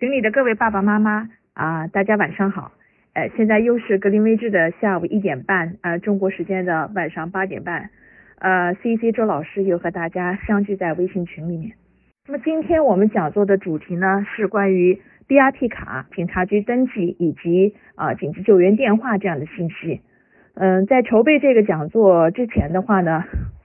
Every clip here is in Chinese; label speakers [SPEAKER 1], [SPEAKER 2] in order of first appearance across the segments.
[SPEAKER 1] 群里的各位爸爸妈妈啊，大家晚上好。呃，现在又是格林威治的下午一点半，呃，中国时间的晚上八点半。呃，C C 周老师又和大家相聚在微信群里面。那么今天我们讲座的主题呢，是关于 B R P 卡、警察局登记以及啊紧急救援电话这样的信息。嗯，在筹备这个讲座之前的话呢，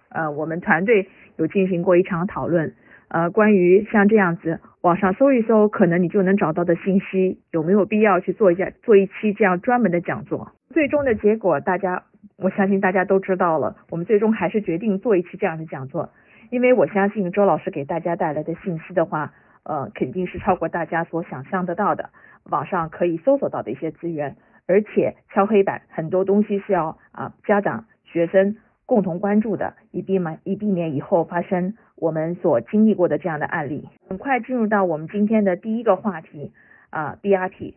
[SPEAKER 1] 呃，我们团队有进行过一场讨论。呃，关于像这样子，网上搜一搜，可能你就能找到的信息，有没有必要去做一下做一期这样专门的讲座？最终的结果，大家我相信大家都知道了。我们最终还是决定做一期这样的讲座，因为我相信周老师给大家带来的信息的话，呃，肯定是超过大家所想象得到的，网上可以搜索到的一些资源，而且敲黑板，很多东西是要啊家长、学生。共同关注的，以避免以避免以后发生我们所经历过的这样的案例。很快进入到我们今天的第一个话题啊，BRT。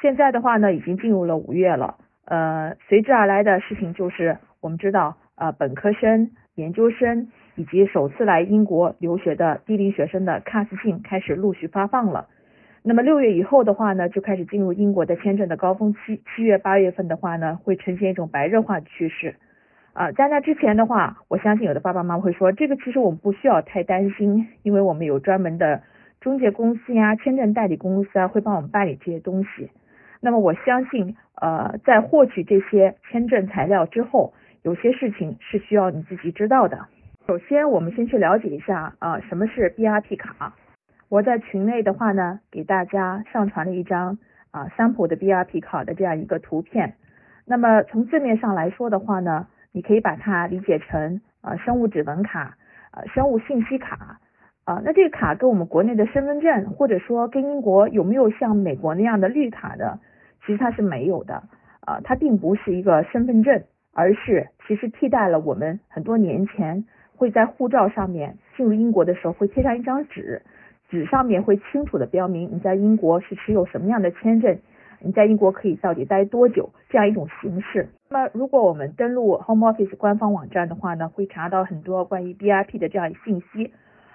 [SPEAKER 1] 现在的话呢，已经进入了五月了，呃，随之而来的事情就是，我们知道呃，本科生、研究生以及首次来英国留学的低龄学生的 CAS 信开始陆续发放了。那么六月以后的话呢，就开始进入英国的签证的高峰期。七月、八月份的话呢，会呈现一种白热化的趋势。啊，在那之前的话，我相信有的爸爸妈妈会说，这个其实我们不需要太担心，因为我们有专门的中介公司呀、签证代理公司啊，会帮我们办理这些东西。那么我相信，呃，在获取这些签证材料之后，有些事情是需要你自己知道的。首先，我们先去了解一下啊，什么是 BRP 卡。我在群内的话呢，给大家上传了一张啊 sample 的 BRP 卡的这样一个图片。那么从字面上来说的话呢，你可以把它理解成呃生物指纹卡，呃生物信息卡，啊那这个卡跟我们国内的身份证，或者说跟英国有没有像美国那样的绿卡的，其实它是没有的，啊它并不是一个身份证，而是其实替代了我们很多年前会在护照上面进入英国的时候会贴上一张纸，纸上面会清楚的标明你在英国是持有什么样的签证。你在英国可以到底待多久？这样一种形式。那么，如果我们登录 Home Office 官方网站的话呢，会查到很多关于 BRP 的这样信息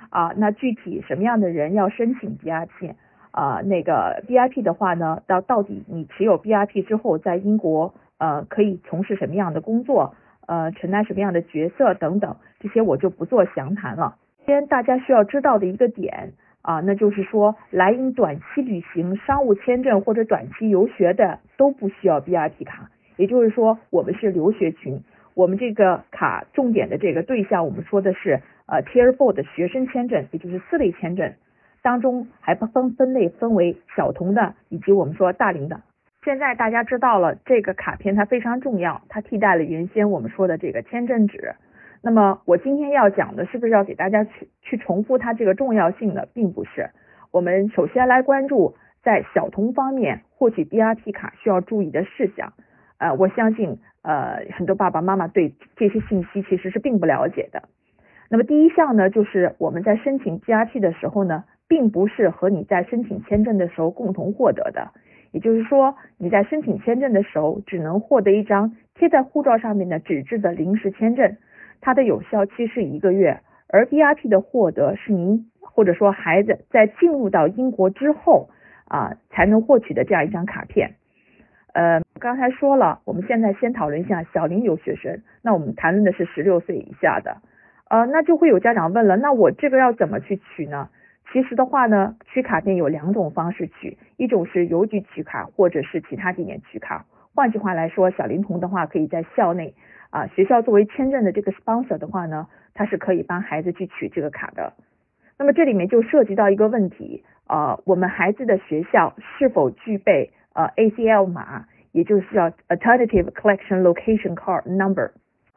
[SPEAKER 1] 啊。那具体什么样的人要申请 BRP 啊？那个 BRP 的话呢，到到底你持有 BRP 之后，在英国呃可以从事什么样的工作？呃，承担什么样的角色等等，这些我就不做详谈了。先大家需要知道的一个点。啊，那就是说，来英短期旅行、商务签证或者短期游学的都不需要 BRP 卡。也就是说，我们是留学群，我们这个卡重点的这个对象，我们说的是呃 Tier Four 的学生签证，也就是四类签证当中还分分类分为小童的以及我们说大龄的。现在大家知道了这个卡片它非常重要，它替代了原先我们说的这个签证纸。那么我今天要讲的是不是要给大家去去重复它这个重要性呢？并不是。我们首先来关注在小童方面获取 BRP 卡需要注意的事项。呃，我相信呃很多爸爸妈妈对这些信息其实是并不了解的。那么第一项呢，就是我们在申请 BRP 的时候呢，并不是和你在申请签证的时候共同获得的。也就是说，你在申请签证的时候，只能获得一张贴在护照上面的纸质的临时签证。它的有效期是一个月，而 BRP 的获得是您或者说孩子在进入到英国之后啊才能获取的这样一张卡片。呃，刚才说了，我们现在先讨论一下小龄留学生，那我们谈论的是十六岁以下的。呃，那就会有家长问了，那我这个要怎么去取呢？其实的话呢，取卡片有两种方式取，一种是邮局取卡，或者是其他地点取卡。换句话来说，小龄童的话可以在校内。啊，学校作为签证的这个 sponsor 的话呢，他是可以帮孩子去取这个卡的。那么这里面就涉及到一个问题，呃，我们孩子的学校是否具备呃 ACL 码，也就是叫 Alternative Collection Location Card Number，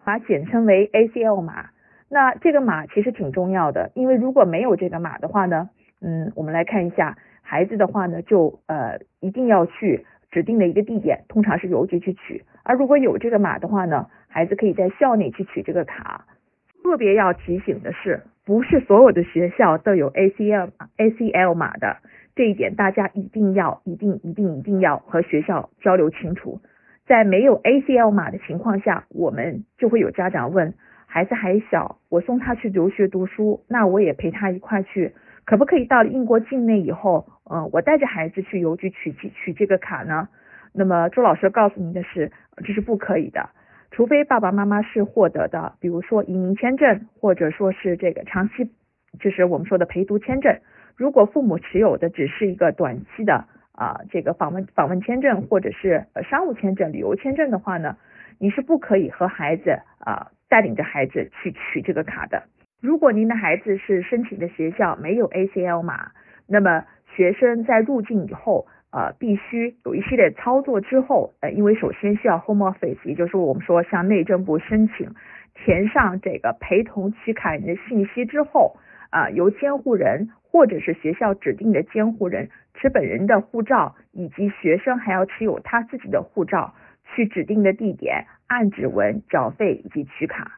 [SPEAKER 1] 把简称为 ACL 码。那这个码其实挺重要的，因为如果没有这个码的话呢，嗯，我们来看一下孩子的话呢，就呃一定要去指定的一个地点，通常是邮局去取。而如果有这个码的话呢？孩子可以在校内去取这个卡。特别要提醒的是，不是所有的学校都有 ACL ACL 码的，这一点大家一定要、一定、一定、一定要和学校交流清楚。在没有 ACL 码的情况下，我们就会有家长问：孩子还小，我送他去留学读书，那我也陪他一块去，可不可以到了英国境内以后，嗯，我带着孩子去邮局取取取这个卡呢？那么周老师告诉您的是，这是不可以的，除非爸爸妈妈是获得的，比如说移民签证，或者说是这个长期，就是我们说的陪读签证。如果父母持有的只是一个短期的啊这个访问访问签证，或者是商务签证、旅游签证的话呢，你是不可以和孩子啊带领着孩子去取这个卡的。如果您的孩子是申请的学校没有 ACL 码，那么学生在入境以后，呃，必须有一系列操作之后，呃，因为首先需要 Home Office，也就是我们说向内政部申请，填上这个陪同取卡人的信息之后，啊，由监护人或者是学校指定的监护人持本人的护照，以及学生还要持有他自己的护照，去指定的地点按指纹缴费以及取卡。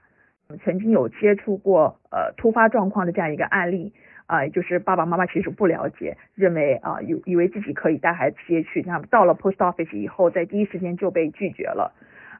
[SPEAKER 1] 曾经有接触过呃突发状况的这样一个案例。啊，就是爸爸妈妈其实不了解，认为啊，以以为自己可以带孩子直接去，那么到了 post office 以后，在第一时间就被拒绝了。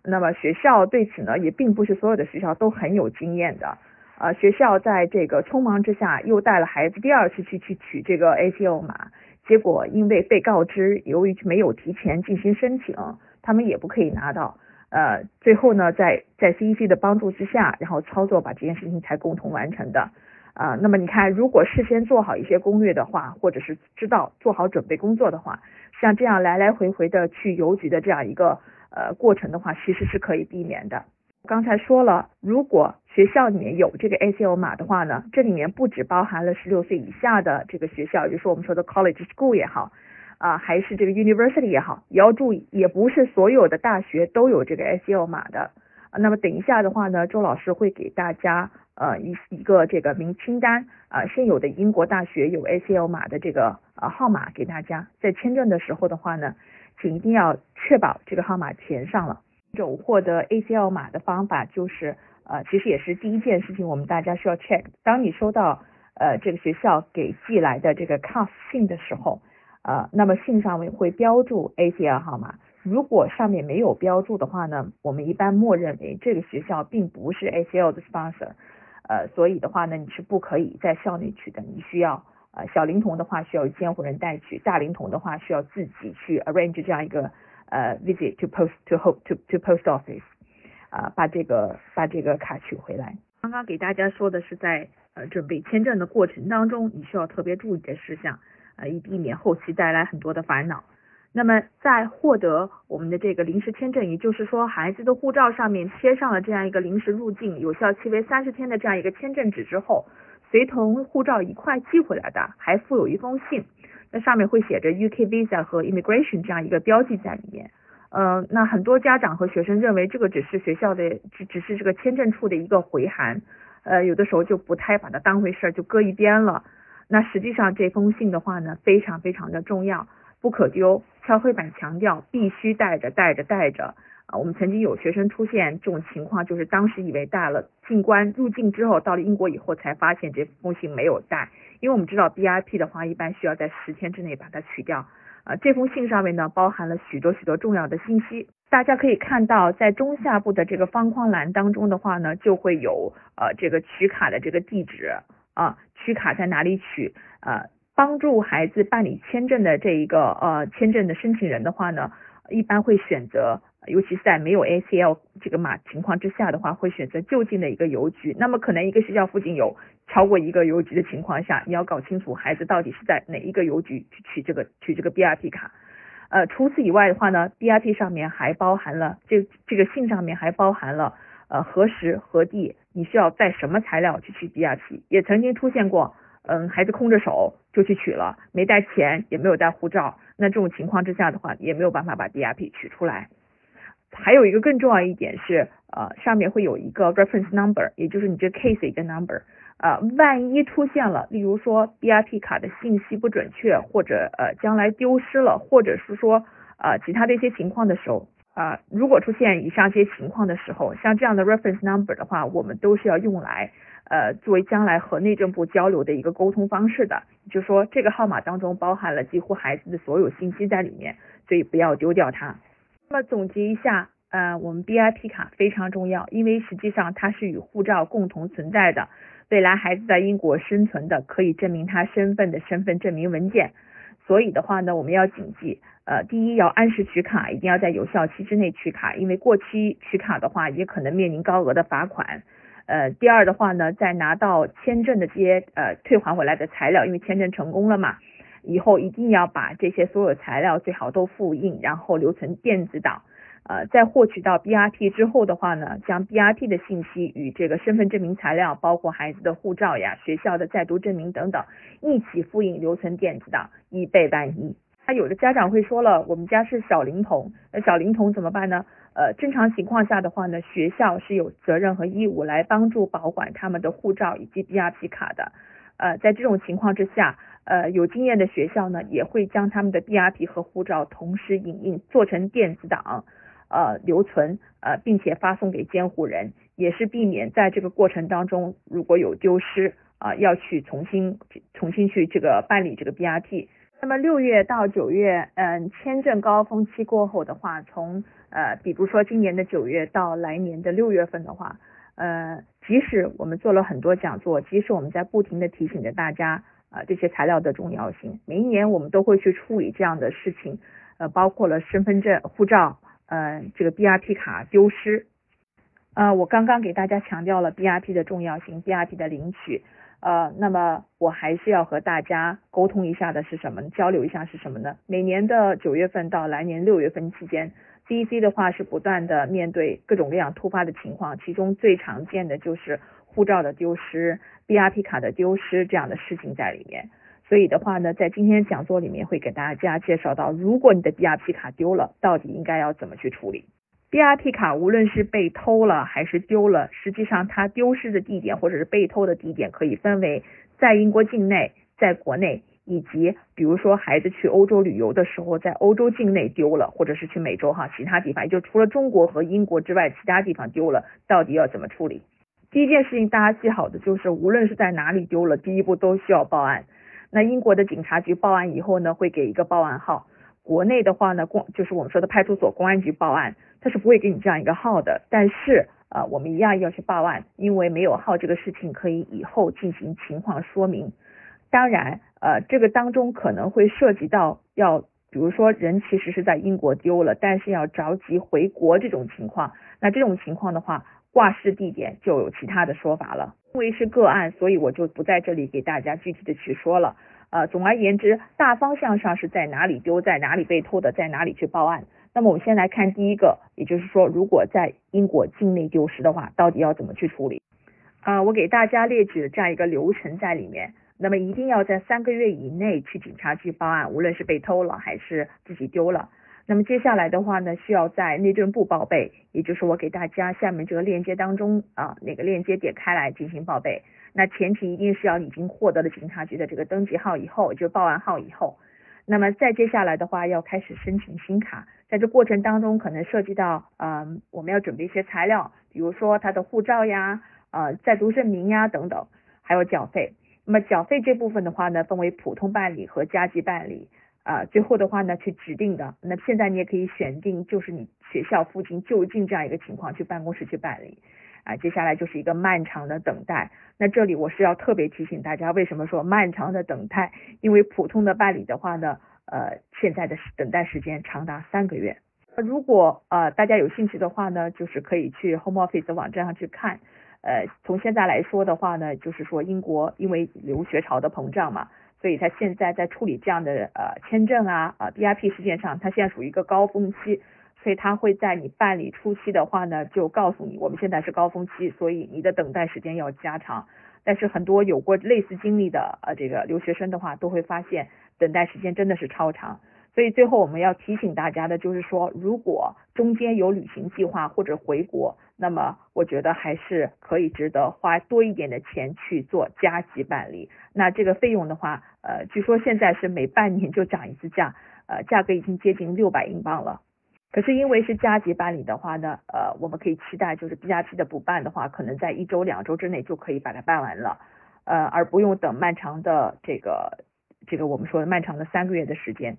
[SPEAKER 1] 那么学校对此呢，也并不是所有的学校都很有经验的。呃，学校在这个匆忙之下，又带了孩子第二次去去取这个 ACO 码，结果因为被告知，由于没有提前进行申请，他们也不可以拿到。呃，最后呢，在在 CEC 的帮助之下，然后操作把这件事情才共同完成的。啊，那么你看，如果事先做好一些攻略的话，或者是知道做好准备工作的话，像这样来来回回的去邮局的这样一个呃过程的话，其实是可以避免的。刚才说了，如果学校里面有这个 ACO 码的话呢，这里面不只包含了十六岁以下的这个学校，就是我们说的 college school 也好，啊，还是这个 university 也好，也要注意，也不是所有的大学都有这个 ACO 码的。那么等一下的话呢，周老师会给大家。呃，一一个这个名清单啊，现有的英国大学有 ACL 码的这个呃号码给大家，在签证的时候的话呢，请一定要确保这个号码填上了。这种获得 ACL 码的方法就是呃，其实也是第一件事情，我们大家需要 check。当你收到呃这个学校给寄来的这个 CAF 信的时候，呃，那么信上面会标注 ACL 号码。如果上面没有标注的话呢，我们一般默认为这个学校并不是 ACL 的 sponsor。呃，所以的话呢，你是不可以在校内取的，你需要呃小灵童的话需要监护人带去，大灵童的话需要自己去 arrange 这样一个呃 visit to post to hope to to post office 啊，把这个把这个卡取回来。刚刚给大家说的是在呃准备签证的过程当中，你需要特别注意的事项，呃以避免后期带来很多的烦恼。那么在获得我们的这个临时签证，也就是说孩子的护照上面贴上了这样一个临时入境、有效期为三十天的这样一个签证纸之后，随同护照一块寄回来的，还附有一封信，那上面会写着 UK Visa 和 Immigration 这样一个标记在里面。呃，那很多家长和学生认为这个只是学校的，只只是这个签证处的一个回函，呃，有的时候就不太把它当回事儿，就搁一边了。那实际上这封信的话呢，非常非常的重要。不可丢，敲黑板强调必须带着，带着，带着啊！我们曾经有学生出现这种情况，就是当时以为带了，进关入境之后，到了英国以后才发现这封信没有带，因为我们知道 B I P 的话，一般需要在十天之内把它取掉啊。这封信上面呢，包含了许多许多重要的信息，大家可以看到，在中下部的这个方框栏当中的话呢，就会有呃这个取卡的这个地址啊，取卡在哪里取啊？帮助孩子办理签证的这一个呃签证的申请人的话呢，一般会选择，尤其是在没有 ACL 这个码情况之下的话，会选择就近的一个邮局。那么可能一个学校附近有超过一个邮局的情况下，你要搞清楚孩子到底是在哪一个邮局去取这个取这个 BRP 卡。呃，除此以外的话呢，BRP 上面还包含了这这个信上面还包含了呃何时何地你需要带什么材料去取 BRP，也曾经出现过。嗯，孩子空着手就去取了，没带钱，也没有带护照，那这种情况之下的话，也没有办法把 DIP 取出来。还有一个更重要一点是，呃，上面会有一个 reference number，也就是你这 case 一个 number，呃，万一出现了，例如说 DRP 卡的信息不准确，或者呃将来丢失了，或者是说呃其他的一些情况的时候，啊，如果出现以上这些情况的时候，像这样的 reference number 的话，我们都是要用来。呃，作为将来和内政部交流的一个沟通方式的，就说这个号码当中包含了几乎孩子的所有信息在里面，所以不要丢掉它。那么总结一下，呃，我们 B I P 卡非常重要，因为实际上它是与护照共同存在的，未来孩子在英国生存的可以证明他身份的身份证明文件。所以的话呢，我们要谨记，呃，第一要按时取卡，一定要在有效期之内取卡，因为过期取卡的话，也可能面临高额的罚款。呃，第二的话呢，在拿到签证的这些呃退还回来的材料，因为签证成功了嘛，以后一定要把这些所有材料最好都复印，然后留存电子档。呃，在获取到 BRT 之后的话呢，将 BRT 的信息与这个身份证明材料，包括孩子的护照呀、学校的在读证明等等，一起复印留存电子档，以备万一。那有的家长会说了，我们家是小灵童，那小灵童怎么办呢？呃，正常情况下的话呢，学校是有责任和义务来帮助保管他们的护照以及 BRT 卡的。呃，在这种情况之下，呃，有经验的学校呢，也会将他们的 BRT 和护照同时影印做成电子档。呃，留存呃，并且发送给监护人，也是避免在这个过程当中如果有丢失啊，要去重新重新去这个办理这个 BRT。那么六月到九月，嗯，签证高峰期过后的话，从呃，比如说今年的九月到来年的六月份的话，呃，即使我们做了很多讲座，即使我们在不停的提醒着大家啊，这些材料的重要性，每一年我们都会去处理这样的事情，呃，包括了身份证、护照。呃，这个 B R P 卡丢失，呃，我刚刚给大家强调了 B R P 的重要性，B R P 的领取，呃，那么我还是要和大家沟通一下的是什么？交流一下是什么呢？每年的九月份到来年六月份期间，D C 的话是不断的面对各种各样突发的情况，其中最常见的就是护照的丢失、BRP 卡的丢失这样的事情在里面。所以的话呢，在今天讲座里面会给大家介绍到，如果你的 BRP 卡丢了，到底应该要怎么去处理？BRT 卡无论是被偷了还是丢了，实际上它丢失的地点或者是被偷的地点可以分为在英国境内、在国内，以及比如说孩子去欧洲旅游的时候，在欧洲境内丢了，或者是去美洲哈其他地方，也就除了中国和英国之外，其他地方丢了，到底要怎么处理？第一件事情大家记好的就是，无论是在哪里丢了，第一步都需要报案。那英国的警察局报案以后呢，会给一个报案号。国内的话呢，公就是我们说的派出所、公安局报案，他是不会给你这样一个号的。但是呃，我们一样要去报案，因为没有号这个事情可以以后进行情况说明。当然，呃，这个当中可能会涉及到要，比如说人其实是在英国丢了，但是要着急回国这种情况。那这种情况的话，挂失地点就有其他的说法了。因为是个案，所以我就不在这里给大家具体的去说了。呃，总而言之，大方向上是在哪里丢，在哪里被偷的，在哪里去报案。那么我们先来看第一个，也就是说，如果在英国境内丢失的话，到底要怎么去处理？啊，我给大家列举了这样一个流程在里面。那么一定要在三个月以内去警察局报案，无论是被偷了还是自己丢了。那么接下来的话呢，需要在内政部报备，也就是我给大家下面这个链接当中啊，哪个链接点开来进行报备。那前提一定是要已经获得了警察局的这个登记号以后，就报完号以后。那么再接下来的话，要开始申请新卡，在这过程当中可能涉及到呃，我们要准备一些材料，比如说他的护照呀、呃在读证明呀等等，还有缴费。那么缴费这部分的话呢，分为普通办理和加急办理。啊，最后的话呢，去指定的，那现在你也可以选定，就是你学校附近就近这样一个情况，去办公室去办理。啊，接下来就是一个漫长的等待。那这里我是要特别提醒大家，为什么说漫长的等待？因为普通的办理的话呢，呃，现在的等待时间长达三个月。如果呃大家有兴趣的话呢，就是可以去 Home Office 网站上去看。呃，从现在来说的话呢，就是说英国因为留学潮的膨胀嘛。所以他现在在处理这样的呃签证啊啊 B I P 事件上，他现在属于一个高峰期，所以他会在你办理初期的话呢，就告诉你我们现在是高峰期，所以你的等待时间要加长。但是很多有过类似经历的呃这个留学生的话，都会发现等待时间真的是超长。所以最后我们要提醒大家的就是说，如果中间有旅行计划或者回国，那么我觉得还是可以值得花多一点的钱去做加急办理。那这个费用的话，呃，据说现在是每半年就涨一次价，呃，价格已经接近六百英镑了。可是因为是加急办理的话呢，呃，我们可以期待就是 B 加 P 的补办的话，可能在一周两周之内就可以把它办完了，呃，而不用等漫长的这个这个我们说的漫长的三个月的时间。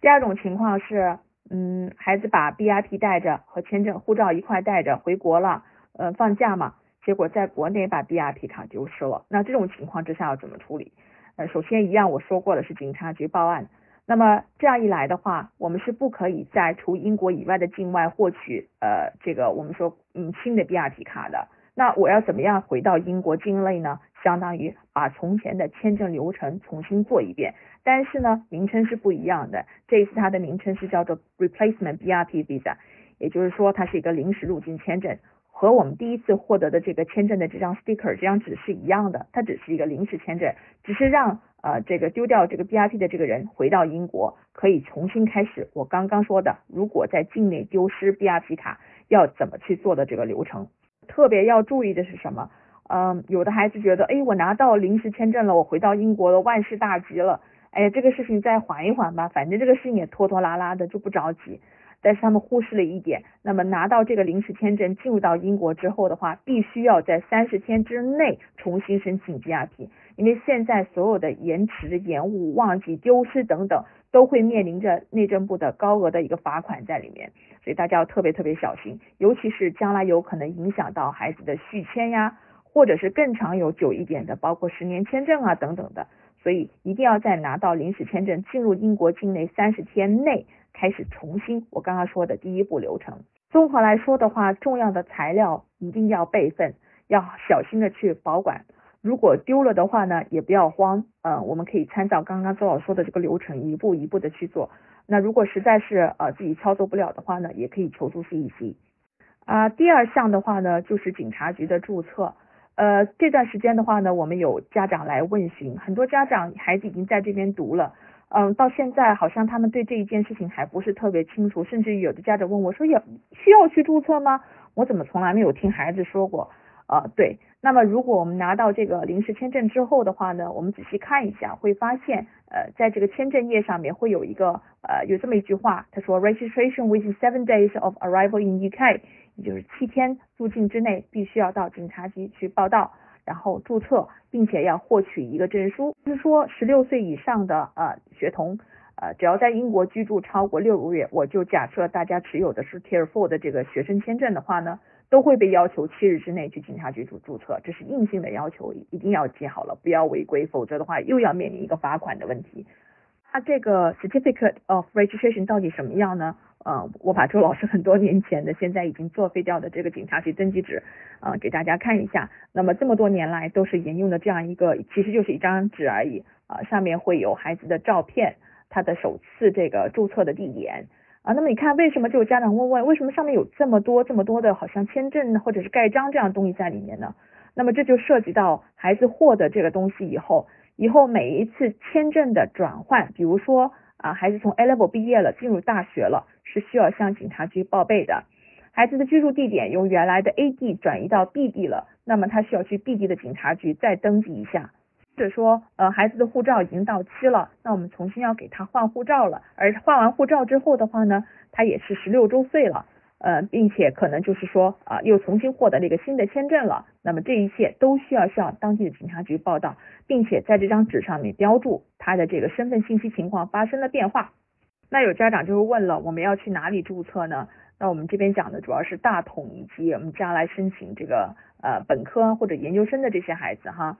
[SPEAKER 1] 第二种情况是，嗯，孩子把 B I P 带着和签证、护照一块带着回国了，呃，放假嘛，结果在国内把 B I P 卡丢失了。那这种情况之下要怎么处理？呃，首先一样我说过的，是警察局报案。那么这样一来的话，我们是不可以在除英国以外的境外获取呃这个我们说嗯新的 BRP 卡的。那我要怎么样回到英国境内呢？相当于把从前的签证流程重新做一遍，但是呢名称是不一样的。这一次它的名称是叫做 Replacement BRP Visa，也就是说它是一个临时入境签证，和我们第一次获得的这个签证的这张 sticker 这张纸是一样的，它只是一个临时签证，只是让呃这个丢掉这个 BRP 的这个人回到英国可以重新开始。我刚刚说的，如果在境内丢失 BRP 卡要怎么去做的这个流程。特别要注意的是什么？嗯，有的孩子觉得，哎，我拿到临时签证了，我回到英国了，万事大吉了。哎，这个事情再缓一缓吧，反正这个事情也拖拖拉拉的，就不着急。但是他们忽视了一点，那么拿到这个临时签证进入到英国之后的话，必须要在三十天之内重新申请 BRP，因为现在所有的延迟、延误、忘记、丢失等等，都会面临着内政部的高额的一个罚款在里面，所以大家要特别特别小心，尤其是将来有可能影响到孩子的续签呀，或者是更长有久一点的，包括十年签证啊等等的，所以一定要在拿到临时签证进入英国境内三十天内。开始重新，我刚刚说的第一步流程。综合来说的话，重要的材料一定要备份，要小心的去保管。如果丢了的话呢，也不要慌，嗯，我们可以参照刚刚周老师说的这个流程，一步一步的去做。那如果实在是呃自己操作不了的话呢，也可以求助 CEC。啊，第二项的话呢，就是警察局的注册。呃，这段时间的话呢，我们有家长来问询，很多家长孩子已经在这边读了。嗯，到现在好像他们对这一件事情还不是特别清楚，甚至有的家长问我说，也需要去注册吗？我怎么从来没有听孩子说过？呃，对。那么如果我们拿到这个临时签证之后的话呢，我们仔细看一下，会发现，呃，在这个签证页上面会有一个，呃，有这么一句话，他说，registration within seven days of arrival in UK，也就是七天入境之内，必须要到警察局去报到。然后注册，并且要获取一个证书，就是说十六岁以上的呃学童，呃只要在英国居住超过六个月，我就假设大家持有的是 Tier Four 的这个学生签证的话呢，都会被要求七日之内去警察局注注册，这是硬性的要求，一定要记好了，不要违规，否则的话又要面临一个罚款的问题。那这个 Certificate of Registration 到底什么样呢？呃，我把周老师很多年前的，现在已经作废掉的这个警察局登记纸，呃，给大家看一下。那么这么多年来都是沿用的这样一个，其实就是一张纸而已，啊，上面会有孩子的照片，他的首次这个注册的地点，啊，那么你看为什么就有家长问问，为什么上面有这么多这么多的好像签证或者是盖章这样东西在里面呢？那么这就涉及到孩子获得这个东西以后，以后每一次签证的转换，比如说啊，孩子从 A level 毕业了，进入大学了。是需要向警察局报备的。孩子的居住地点由原来的 A 地转移到 B 地了，那么他需要去 B 地的警察局再登记一下。或者说，呃，孩子的护照已经到期了，那我们重新要给他换护照了。而换完护照之后的话呢，他也是十六周岁了，呃，并且可能就是说啊，又重新获得了一个新的签证了。那么这一切都需要向当地的警察局报道，并且在这张纸上面标注他的这个身份信息情况发生了变化。那有家长就会问了，我们要去哪里注册呢？那我们这边讲的主要是大统以及我们将来申请这个呃本科或者研究生的这些孩子哈。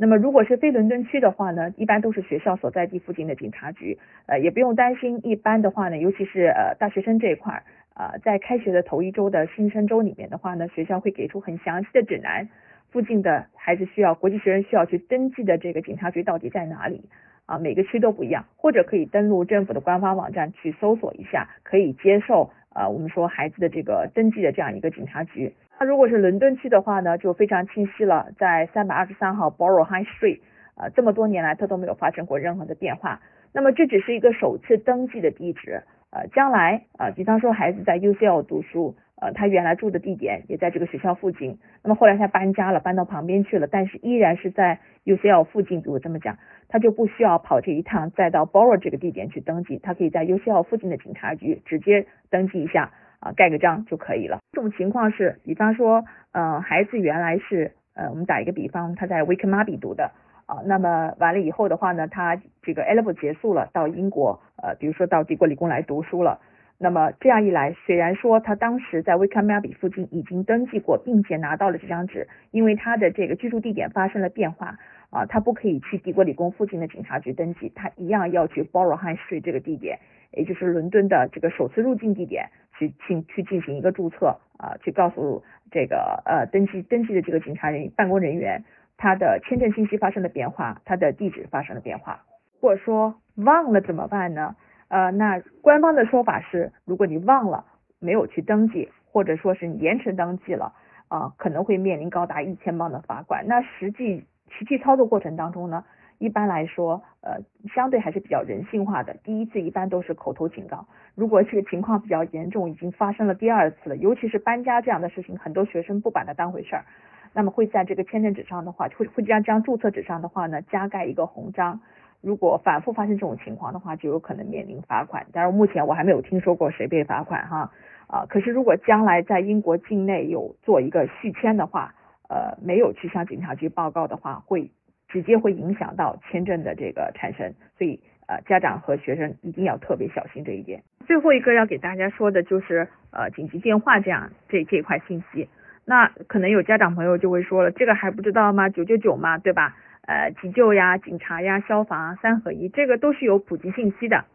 [SPEAKER 1] 那么如果是非伦敦区的话呢，一般都是学校所在地附近的警察局，呃也不用担心。一般的话呢，尤其是呃大学生这一块儿，呃在开学的头一周的新生周里面的话呢，学校会给出很详细的指南，附近的孩子需要国际学生需要去登记的这个警察局到底在哪里。啊，每个区都不一样，或者可以登录政府的官方网站去搜索一下，可以接受呃我们说孩子的这个登记的这样一个警察局。那如果是伦敦区的话呢，就非常清晰了，在三百二十三号 Borough High Street，呃这么多年来它都没有发生过任何的变化。那么这只是一个首次登记的地址，呃将来啊，比方说孩子在 UCL 读书。呃，他原来住的地点也在这个学校附近，那么后来他搬家了，搬到旁边去了，但是依然是在 UCL 附近。比如这么讲，他就不需要跑这一趟，再到 Borough 这个地点去登记，他可以在 UCL 附近的警察局直接登记一下，啊，盖个章就可以了。这种情况是，比方说，呃，孩子原来是，呃，我们打一个比方，他在 w i c k m a b y 读的，啊，那么完了以后的话呢，他这个 A level 结束了，到英国，呃，比如说到帝国理工来读书了。那么这样一来，虽然说他当时在 w i k a m a b i 附近已经登记过，并且拿到了这张纸，因为他的这个居住地点发生了变化啊，他不可以去帝国理工附近的警察局登记，他一样要去 Borough High Street 这个地点，也就是伦敦的这个首次入境地点去进去进行一个注册啊，去告诉这个呃登记登记的这个警察人办公人员，他的签证信息发生了变化，他的地址发生了变化。或者说忘了怎么办呢？呃，那官方的说法是，如果你忘了没有去登记，或者说是你延迟登记了，啊，可能会面临高达一千磅的罚款。那实际实际操作过程当中呢，一般来说，呃，相对还是比较人性化的。第一次一般都是口头警告，如果这个情况比较严重，已经发生了第二次了，尤其是搬家这样的事情，很多学生不把它当回事儿，那么会在这个签证纸上的话，会会将这张注册纸上的话呢，加盖一个红章。如果反复发生这种情况的话，就有可能面临罚款。但是目前我还没有听说过谁被罚款哈啊。可是如果将来在英国境内有做一个续签的话，呃，没有去向警察局报告的话，会直接会影响到签证的这个产生。所以呃，家长和学生一定要特别小心这一点。最后一个要给大家说的就是呃紧急电话这样这这块信息。那可能有家长朋友就会说了，这个还不知道吗？九九九嘛，对吧？呃，急救呀、警察呀、消防三合一，这个都是有普及信息的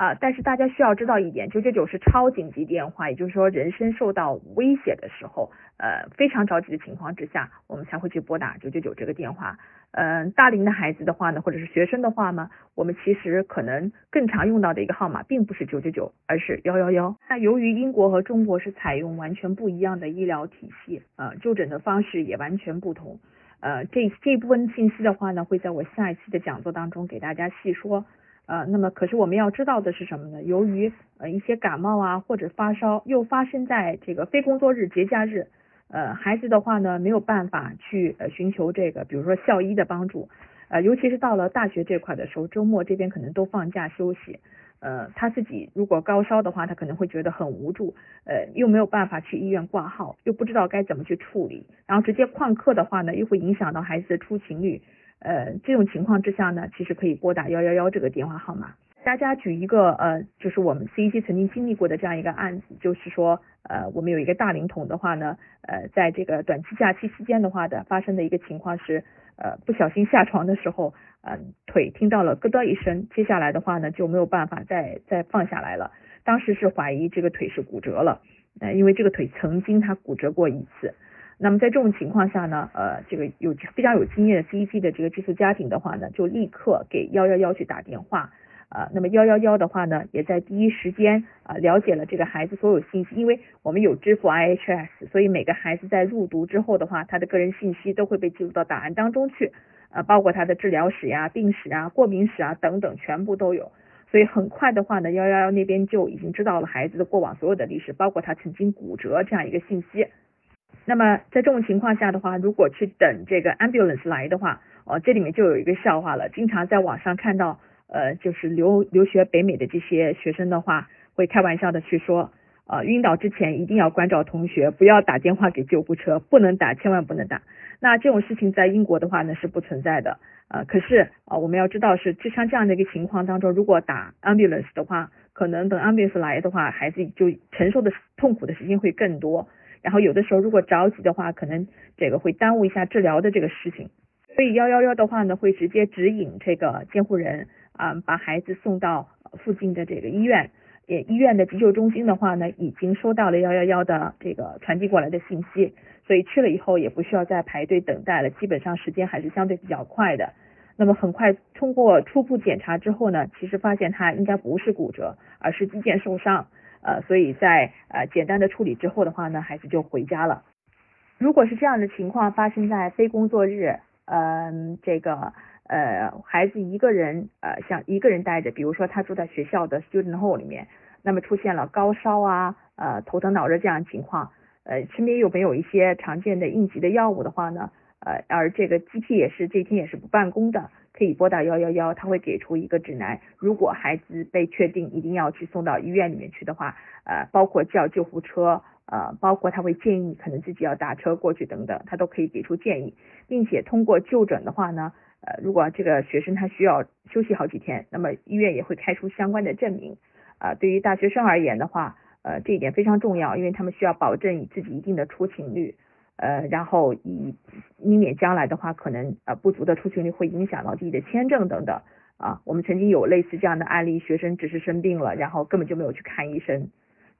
[SPEAKER 1] 啊。但是大家需要知道一点，九九九是超紧急电话，也就是说人身受到威胁的时候，呃，非常着急的情况之下，我们才会去拨打九九九这个电话。嗯，大龄的孩子的话呢，或者是学生的话呢，我们其实可能更常用到的一个号码，并不是九九九，而是幺幺幺。那由于英国和中国是采用完全不一样的医疗体系，呃，就诊的方式也完全不同。呃，这这部分信息的话呢，会在我下一期的讲座当中给大家细说。呃，那么可是我们要知道的是什么呢？由于呃一些感冒啊或者发烧又发生在这个非工作日、节假日，呃，孩子的话呢没有办法去呃寻求这个，比如说校医的帮助。呃，尤其是到了大学这块的时候，周末这边可能都放假休息。呃，他自己如果高烧的话，他可能会觉得很无助，呃，又没有办法去医院挂号，又不知道该怎么去处理，然后直接旷课的话呢，又会影响到孩子的出勤率。呃，这种情况之下呢，其实可以拨打幺幺幺这个电话号码。大家举一个呃，就是我们 CEC 曾经经历过的这样一个案子，就是说呃，我们有一个大龄童的话呢，呃，在这个短期假期期间的话的发生的一个情况是，呃，不小心下床的时候。嗯，腿听到了咯噔一声，接下来的话呢就没有办法再再放下来了。当时是怀疑这个腿是骨折了，呃，因为这个腿曾经他骨折过一次。那么在这种情况下呢，呃，这个有非常有经验的 CEP 的这个寄宿家庭的话呢，就立刻给幺幺幺去打电话。呃，那么幺幺幺的话呢，也在第一时间啊了解了这个孩子所有信息，因为我们有支付 IHS，所以每个孩子在入读之后的话，他的个人信息都会被记录到档案当中去。呃，包括他的治疗史呀、病史啊、过敏史啊等等，全部都有。所以很快的话呢，幺幺幺那边就已经知道了孩子的过往所有的历史，包括他曾经骨折这样一个信息。那么在这种情况下的话，如果去等这个 ambulance 来的话，哦，这里面就有一个笑话了。经常在网上看到，呃，就是留留学北美的这些学生的话，会开玩笑的去说，呃，晕倒之前一定要关照同学，不要打电话给救护车，不能打，千万不能打。那这种事情在英国的话呢是不存在的，呃，可是啊我们要知道是就像这样的一个情况当中，如果打 ambulance 的话，可能等 ambulance 来的话，孩子就承受的痛苦的时间会更多，然后有的时候如果着急的话，可能这个会耽误一下治疗的这个事情，所以幺幺幺的话呢会直接指引这个监护人啊把孩子送到附近的这个医院，也医院的急救中心的话呢已经收到了幺幺幺的这个传递过来的信息。所以去了以后也不需要再排队等待了，基本上时间还是相对比较快的。那么很快通过初步检查之后呢，其实发现他应该不是骨折，而是肌腱受伤。呃，所以在呃简单的处理之后的话呢，孩子就回家了。如果是这样的情况发生在非工作日，嗯，这个呃孩子一个人呃像一个人待着，比如说他住在学校的 student hall 里面，那么出现了高烧啊，呃头疼脑热这样情况。呃，身边有没有一些常见的应急的药物的话呢？呃，而这个 GP 也是这天也是不办公的，可以拨打幺幺幺，他会给出一个指南。如果孩子被确定一定要去送到医院里面去的话，呃，包括叫救护车，呃，包括他会建议可能自己要打车过去等等，他都可以给出建议，并且通过就诊的话呢，呃，如果这个学生他需要休息好几天，那么医院也会开出相关的证明。啊，对于大学生而言的话，呃，这一点非常重要，因为他们需要保证自己一定的出勤率，呃，然后以以免将来的话可能呃不足的出勤率会影响到自己的签证等等啊。我们曾经有类似这样的案例，学生只是生病了，然后根本就没有去看医生，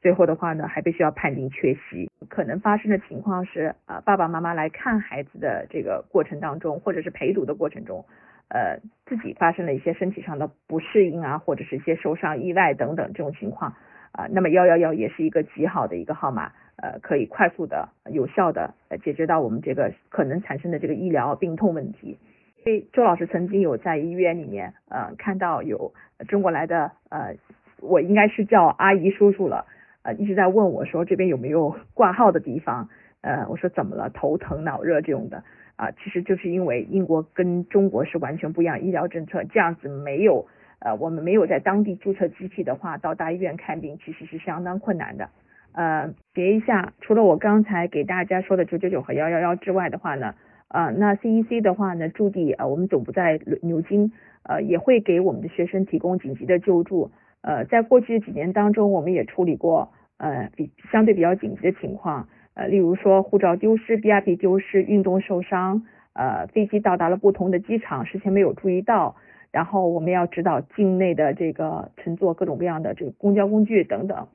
[SPEAKER 1] 最后的话呢还必须要判定缺席。可能发生的情况是啊，爸爸妈妈来看孩子的这个过程当中，或者是陪读的过程中。呃，自己发生了一些身体上的不适应啊，或者是一些受伤、意外等等这种情况啊，那么幺幺幺也是一个极好的一个号码，呃，可以快速的、有效的解决到我们这个可能产生的这个医疗病痛问题。所以周老师曾经有在医院里面，呃，看到有中国来的，呃，我应该是叫阿姨叔叔了，呃，一直在问我说这边有没有 挂号的地方，呃，我说怎么了，头疼脑热这种的。啊，其实就是因为英国跟中国是完全不一样医疗政策，这样子没有呃，我们没有在当地注册机器的话，到大医院看病其实是相当困难的。呃，别一下，除了我刚才给大家说的九九九和幺幺幺之外的话呢，呃，那 CEC 的话呢，驻地呃，我们总部在牛津，呃，也会给我们的学生提供紧急的救助。呃，在过去的几年当中，我们也处理过呃比相对比较紧急的情况。呃，例如说护照丢失、BRP 丢失、运动受伤，呃，飞机到达了不同的机场，事先没有注意到，然后我们要指导境内的这个乘坐各种各样的这个公交工具等等，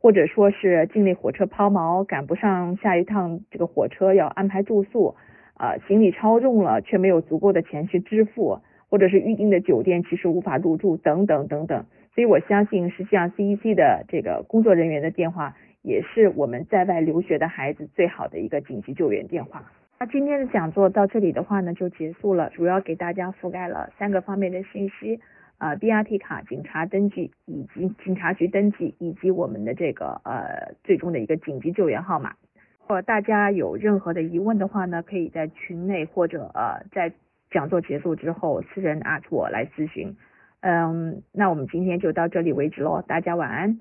[SPEAKER 1] 或者说是境内火车抛锚，赶不上下一趟这个火车要安排住宿，呃，行李超重了却没有足够的钱去支付，或者是预定的酒店其实无法入住等等等等，所以我相信实际上 CEC 的这个工作人员的电话。也是我们在外留学的孩子最好的一个紧急救援电话。那今天的讲座到这里的话呢就结束了，主要给大家覆盖了三个方面的信息，呃，BRT 卡警察登记以及警察局登记以及我们的这个呃最终的一个紧急救援号码。如果大家有任何的疑问的话呢，可以在群内或者呃在讲座结束之后私人 at 我来咨询。嗯，那我们今天就到这里为止喽，大家晚安。